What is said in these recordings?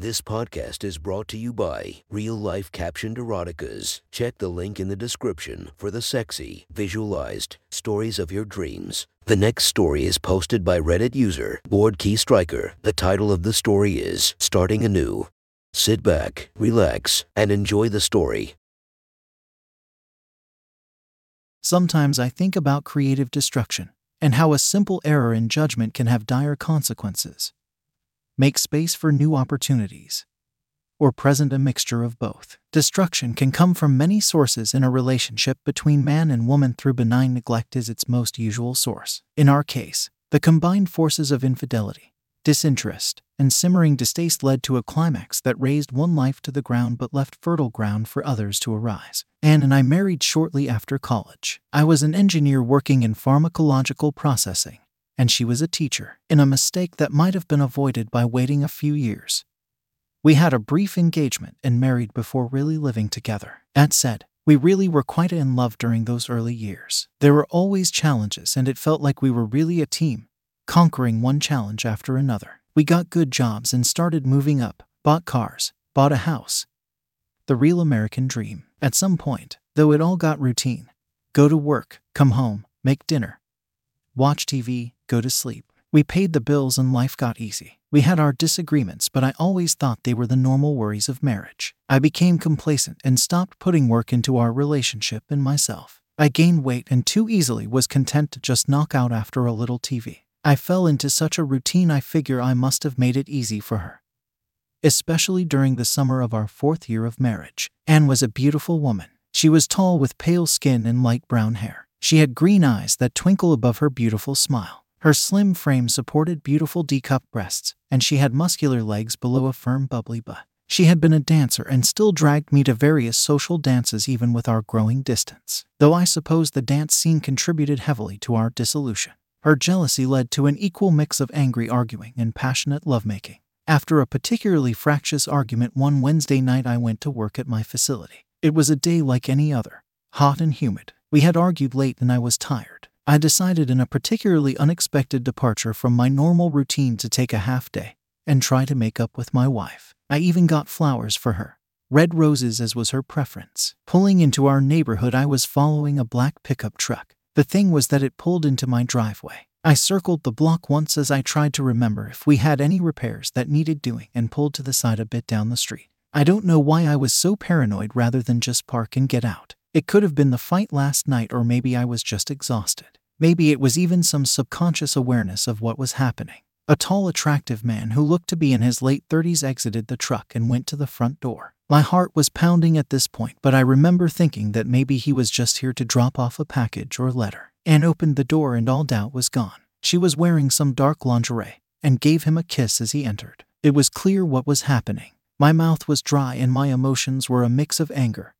This podcast is brought to you by Real Life Captioned Eroticas. Check the link in the description for the sexy, visualized stories of your dreams. The next story is posted by Reddit user Board Key Striker. The title of the story is Starting Anew. Sit back, relax, and enjoy the story. Sometimes I think about creative destruction and how a simple error in judgment can have dire consequences. Make space for new opportunities. Or present a mixture of both. Destruction can come from many sources in a relationship between man and woman through benign neglect is its most usual source. In our case, the combined forces of infidelity, disinterest, and simmering distaste led to a climax that razed one life to the ground but left fertile ground for others to arise. Anne and I married shortly after college. I was an engineer working in pharmacological processing, and she was a teacher, in a mistake that might have been avoided by waiting a few years. We had a brief engagement and married before really living together. That said, we really were quite in love during those early years. There were always challenges, and it felt like we were really a team, conquering one challenge after another. We got good jobs and started moving up, bought cars, bought a house. The real American dream. At some point, though it all got routine go to work, come home, make dinner, watch TV, go to sleep. We paid the bills and life got easy. We had our disagreements, but I always thought they were the normal worries of marriage. I became complacent and stopped putting work into our relationship and myself. I gained weight and too easily was content to just knock out after a little TV. I fell into such a routine I figure I must have made it easy for her. Especially during the summer of our fourth year of marriage. Anne was a beautiful woman. She was tall with pale skin and light brown hair. She had green eyes that twinkle above her beautiful smile. Her slim frame supported beautiful D-cup breasts, and she had muscular legs below a firm bubbly butt. She had been a dancer and still dragged me to various social dances even with our growing distance, though I suppose the dance scene contributed heavily to our dissolution. Her jealousy led to an equal mix of angry arguing and passionate lovemaking. After a particularly fractious argument one Wednesday night, I went to work at my facility. It was a day like any other, hot and humid. We had argued late and I was tired. I decided in a particularly unexpected departure from my normal routine to take a half day and try to make up with my wife. I even got flowers for her, red roses as was her preference. Pulling into our neighborhood, I was following a black pickup truck. The thing was that it pulled into my driveway. I circled the block once as I tried to remember if we had any repairs that needed doing and pulled to the side a bit down the street. I don't know why I was so paranoid rather than just park and get out. It could have been the fight last night, or maybe I was just exhausted. Maybe it was even some subconscious awareness of what was happening. A tall, attractive man who looked to be in his late 30s exited the truck and went to the front door. My heart was pounding at this point, but I remember thinking that maybe he was just here to drop off a package or letter. Anne opened the door and all doubt was gone. She was wearing some dark lingerie and gave him a kiss as he entered. It was clear what was happening. My mouth was dry and my emotions were a mix of anger,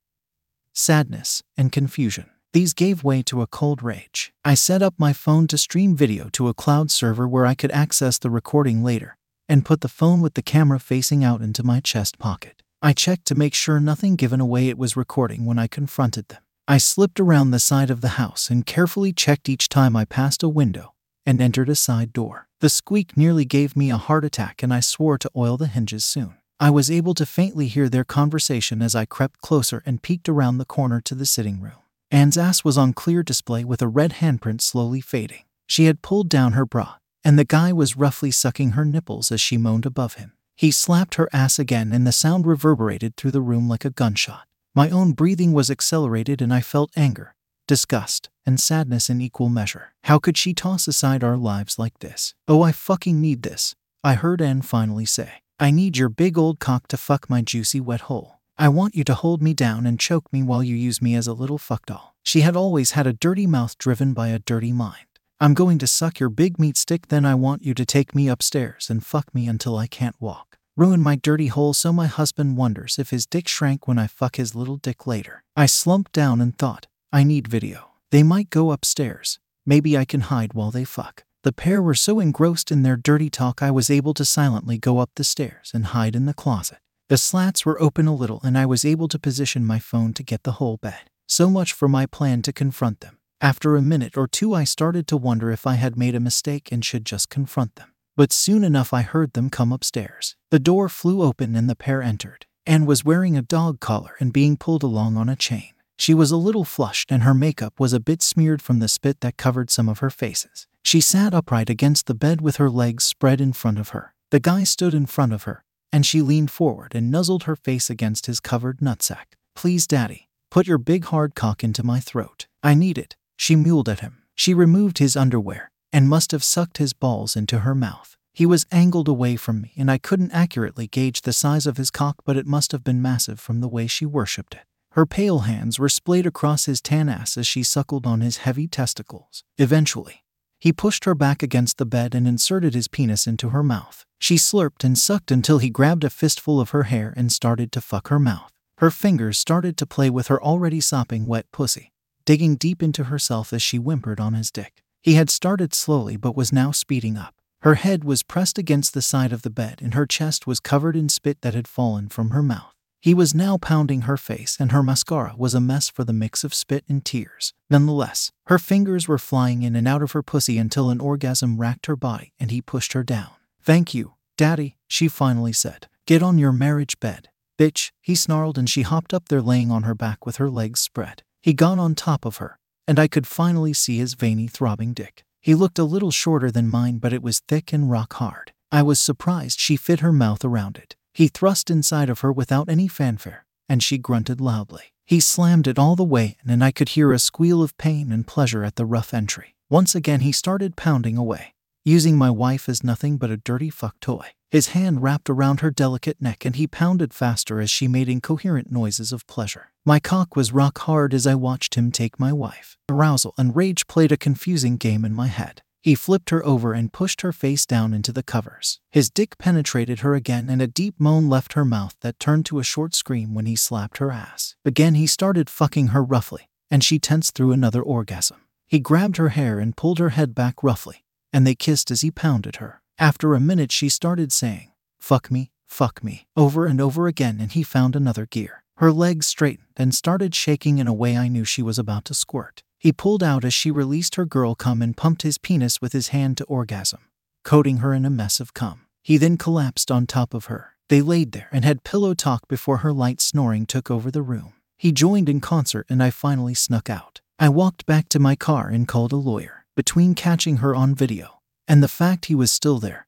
sadness, and confusion. These gave way to a cold rage. I set up my phone to stream video to a cloud server where I could access the recording later and put the phone with the camera facing out into my chest pocket. I checked to make sure nothing given away it was recording when I confronted them. I slipped around the side of the house and carefully checked each time I passed a window and entered a side door. The squeak nearly gave me a heart attack and I swore to oil the hinges soon. I was able to faintly hear their conversation as I crept closer and peeked around the corner to the sitting room. Anne's ass was on clear display with a red handprint slowly fading. She had pulled down her bra, and the guy was roughly sucking her nipples as she moaned above him. He slapped her ass again, and the sound reverberated through the room like a gunshot. My own breathing was accelerated, and I felt anger, disgust, and sadness in equal measure. How could she toss aside our lives like this? Oh, I fucking need this, I heard Anne finally say. I need your big old cock to fuck my juicy wet hole. I want you to hold me down and choke me while you use me as a little fuck doll. She had always had a dirty mouth driven by a dirty mind. I'm going to suck your big meat stick, then I want you to take me upstairs and fuck me until I can't walk. Ruin my dirty hole so my husband wonders if his dick shrank when I fuck his little dick later. I slumped down and thought, I need video. They might go upstairs. Maybe I can hide while they fuck. The pair were so engrossed in their dirty talk, I was able to silently go up the stairs and hide in the closet. The slats were open a little, and I was able to position my phone to get the whole bed. So much for my plan to confront them. After a minute or two, I started to wonder if I had made a mistake and should just confront them. but soon enough I heard them come upstairs. The door flew open and the pair entered. Anne was wearing a dog collar and being pulled along on a chain. She was a little flushed and her makeup was a bit smeared from the spit that covered some of her faces. She sat upright against the bed with her legs spread in front of her. The guy stood in front of her, and she leaned forward and nuzzled her face against his covered nutsack. Please, Daddy, put your big hard cock into my throat. I need it. She mewed at him. She removed his underwear and must have sucked his balls into her mouth. He was angled away from me, and I couldn't accurately gauge the size of his cock, but it must have been massive from the way she worshipped it. Her pale hands were splayed across his tan ass as she suckled on his heavy testicles. Eventually, he pushed her back against the bed and inserted his penis into her mouth. She slurped and sucked until he grabbed a fistful of her hair and started to fuck her mouth. Her fingers started to play with her already sopping wet pussy, digging deep into herself as she whimpered on his dick. He had started slowly but was now speeding up. Her head was pressed against the side of the bed and her chest was covered in spit that had fallen from her mouth. He was now pounding her face, and her mascara was a mess for the mix of spit and tears. Nonetheless, her fingers were flying in and out of her pussy until an orgasm racked her body and he pushed her down. Thank you, Daddy, she finally said. Get on your marriage bed. Bitch, he snarled and she hopped up there laying on her back with her legs spread. He got on top of her, and I could finally see his veiny, throbbing dick. He looked a little shorter than mine, but it was thick and rock hard. I was surprised she fit her mouth around it. He thrust inside of her without any fanfare, and she grunted loudly. He slammed it all the way in, and I could hear a squeal of pain and pleasure at the rough entry. Once again, he started pounding away, using my wife as nothing but a dirty fuck toy. His hand wrapped around her delicate neck, and he pounded faster as she made incoherent noises of pleasure. My cock was rock hard as I watched him take my wife. Arousal and rage played a confusing game in my head. He flipped her over and pushed her face down into the covers. His dick penetrated her again, and a deep moan left her mouth that turned to a short scream when he slapped her ass. Again, he started fucking her roughly, and she tensed through another orgasm. He grabbed her hair and pulled her head back roughly, and they kissed as he pounded her. After a minute, she started saying, Fuck me, fuck me, over and over again, and he found another gear. Her legs straightened and started shaking in a way I knew she was about to squirt. He pulled out as she released her girl cum and pumped his penis with his hand to orgasm, coating her in a mess of cum. He then collapsed on top of her. They laid there and had pillow talk before her light snoring took over the room. He joined in concert and I finally snuck out. I walked back to my car and called a lawyer. Between catching her on video and the fact he was still there,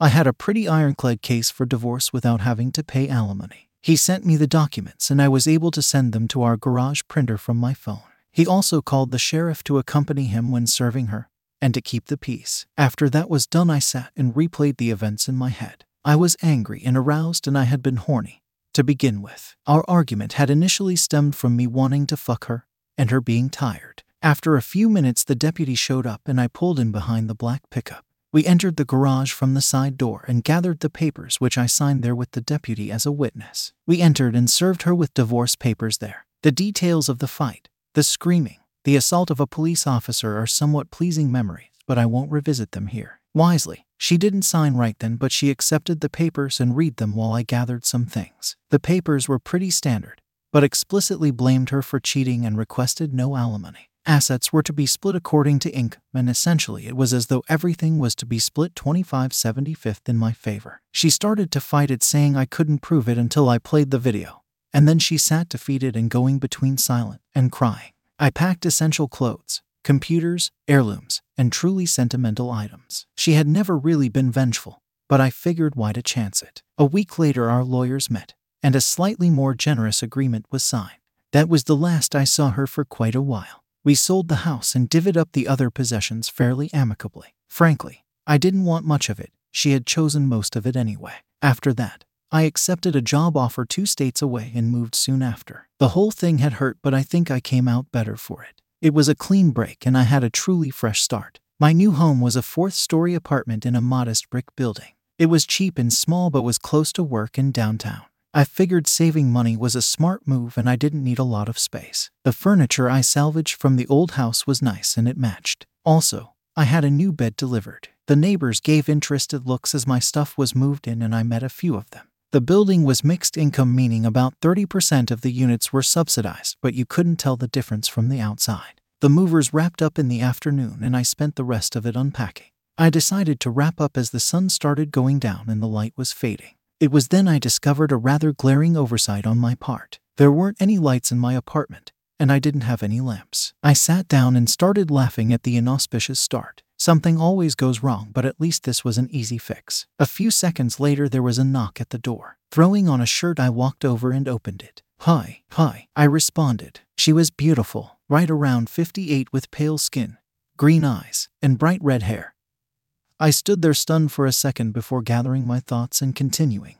I had a pretty ironclad case for divorce without having to pay alimony. He sent me the documents and I was able to send them to our garage printer from my phone. He also called the sheriff to accompany him when serving her and to keep the peace. After that was done, I sat and replayed the events in my head. I was angry and aroused, and I had been horny. To begin with, our argument had initially stemmed from me wanting to fuck her and her being tired. After a few minutes, the deputy showed up and I pulled in behind the black pickup. We entered the garage from the side door and gathered the papers, which I signed there with the deputy as a witness. We entered and served her with divorce papers there. The details of the fight, the screaming, the assault of a police officer are somewhat pleasing memories, but I won't revisit them here. Wisely, she didn't sign right then, but she accepted the papers and read them while I gathered some things. The papers were pretty standard, but explicitly blamed her for cheating and requested no alimony. Assets were to be split according to Inc., and essentially it was as though everything was to be split 25 75th in my favor. She started to fight it, saying I couldn't prove it until I played the video and then she sat defeated and going between silent and crying. I packed essential clothes, computers, heirlooms, and truly sentimental items. She had never really been vengeful, but I figured why to chance it. A week later, our lawyers met, and a slightly more generous agreement was signed. That was the last I saw her for quite a while. We sold the house and divvied up the other possessions fairly amicably. Frankly, I didn't want much of it. She had chosen most of it anyway. After that, I accepted a job offer two states away and moved soon after. The whole thing had hurt, but I think I came out better for it. It was a clean break and I had a truly fresh start. My new home was a fourth story apartment in a modest brick building. It was cheap and small but was close to work in downtown. I figured saving money was a smart move and I didn't need a lot of space. The furniture I salvaged from the old house was nice and it matched. Also, I had a new bed delivered. The neighbors gave interested looks as my stuff was moved in and I met a few of them. The building was mixed income, meaning about 30% of the units were subsidized, but you couldn't tell the difference from the outside. The movers wrapped up in the afternoon, and I spent the rest of it unpacking. I decided to wrap up as the sun started going down and the light was fading. It was then I discovered a rather glaring oversight on my part. There weren't any lights in my apartment, and I didn't have any lamps. I sat down and started laughing at the inauspicious start. Something always goes wrong, but at least this was an easy fix. A few seconds later, there was a knock at the door. Throwing on a shirt, I walked over and opened it. Hi, hi, I responded. She was beautiful, right around 58 with pale skin, green eyes, and bright red hair. I stood there stunned for a second before gathering my thoughts and continuing.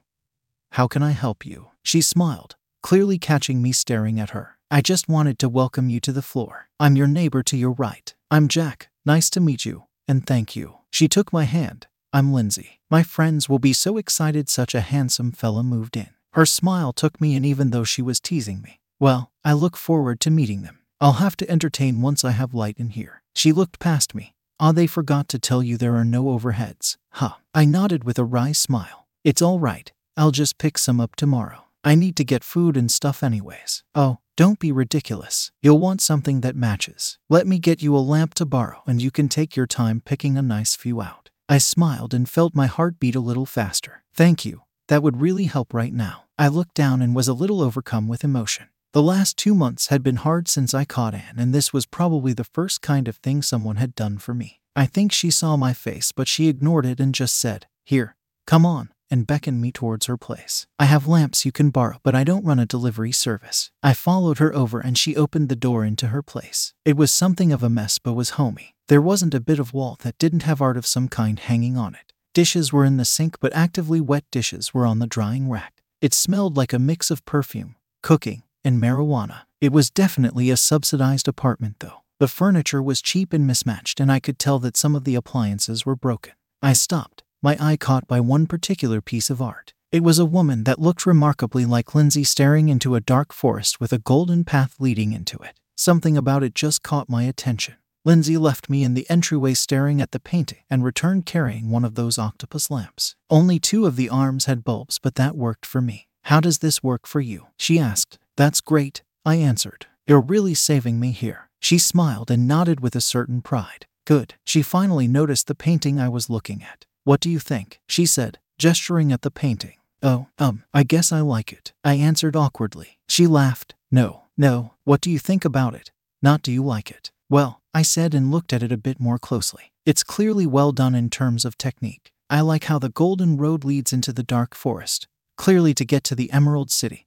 How can I help you? She smiled, clearly catching me staring at her. I just wanted to welcome you to the floor. I'm your neighbor to your right. I'm Jack. Nice to meet you, and thank you. She took my hand. I'm Lindsay. My friends will be so excited such a handsome fella moved in. Her smile took me in even though she was teasing me. Well, I look forward to meeting them. I'll have to entertain once I have light in here. She looked past me. Ah, they forgot to tell you there are no overheads. Huh. I nodded with a wry smile. It's all right. I'll just pick some up tomorrow. I need to get food and stuff anyways. Oh, don't be ridiculous. You'll want something that matches. Let me get you a lamp to borrow and you can take your time picking a nice few out. I smiled and felt my heart beat a little faster. Thank you. That would really help right now. I looked down and was a little overcome with emotion. The last two months had been hard since I caught Anne, and this was probably the first kind of thing someone had done for me. I think she saw my face, but she ignored it and just said, Here, come on, and beckoned me towards her place. I have lamps you can borrow, but I don't run a delivery service. I followed her over and she opened the door into her place. It was something of a mess, but was homey. There wasn't a bit of wall that didn't have art of some kind hanging on it. Dishes were in the sink, but actively wet dishes were on the drying rack. It smelled like a mix of perfume, cooking, and marijuana. It was definitely a subsidized apartment, though. The furniture was cheap and mismatched, and I could tell that some of the appliances were broken. I stopped, my eye caught by one particular piece of art. It was a woman that looked remarkably like Lindsay staring into a dark forest with a golden path leading into it. Something about it just caught my attention. Lindsay left me in the entryway staring at the painting and returned carrying one of those octopus lamps. Only two of the arms had bulbs, but that worked for me. How does this work for you? She asked. That's great, I answered. You're really saving me here. She smiled and nodded with a certain pride. Good. She finally noticed the painting I was looking at. What do you think? She said, gesturing at the painting. Oh, um, I guess I like it. I answered awkwardly. She laughed. No, no, what do you think about it? Not do you like it? Well, I said and looked at it a bit more closely. It's clearly well done in terms of technique. I like how the golden road leads into the dark forest, clearly to get to the Emerald City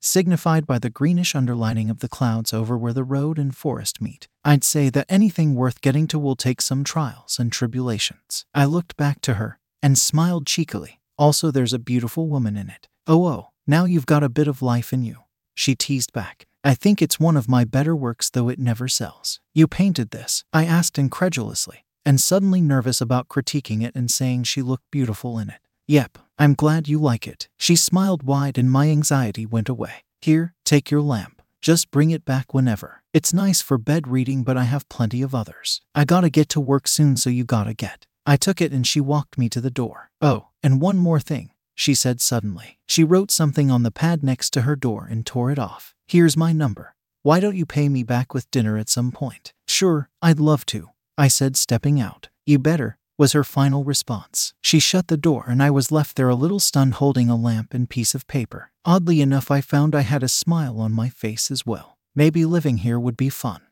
signified by the greenish underlining of the clouds over where the road and forest meet. I'd say that anything worth getting to will take some trials and tribulations. I looked back to her and smiled cheekily. Also, there's a beautiful woman in it. Oh, oh, now you've got a bit of life in you. She teased back. I think it's one of my better works, though it never sells. You painted this? I asked incredulously, and suddenly nervous about critiquing it and saying she looked beautiful in it. Yep, I'm glad you like it. She smiled wide and my anxiety went away. Here, take your lamp. Just bring it back whenever. It's nice for bed reading, but I have plenty of others. I gotta get to work soon, so you gotta get. I took it and she walked me to the door. Oh, and one more thing, she said suddenly. She wrote something on the pad next to her door and tore it off. Here's my number. Why don't you pay me back with dinner at some point? Sure, I'd love to, I said, stepping out. You better, was her final response. She shut the door, and I was left there a little stunned holding a lamp and piece of paper. Oddly enough, I found I had a smile on my face as well. Maybe living here would be fun.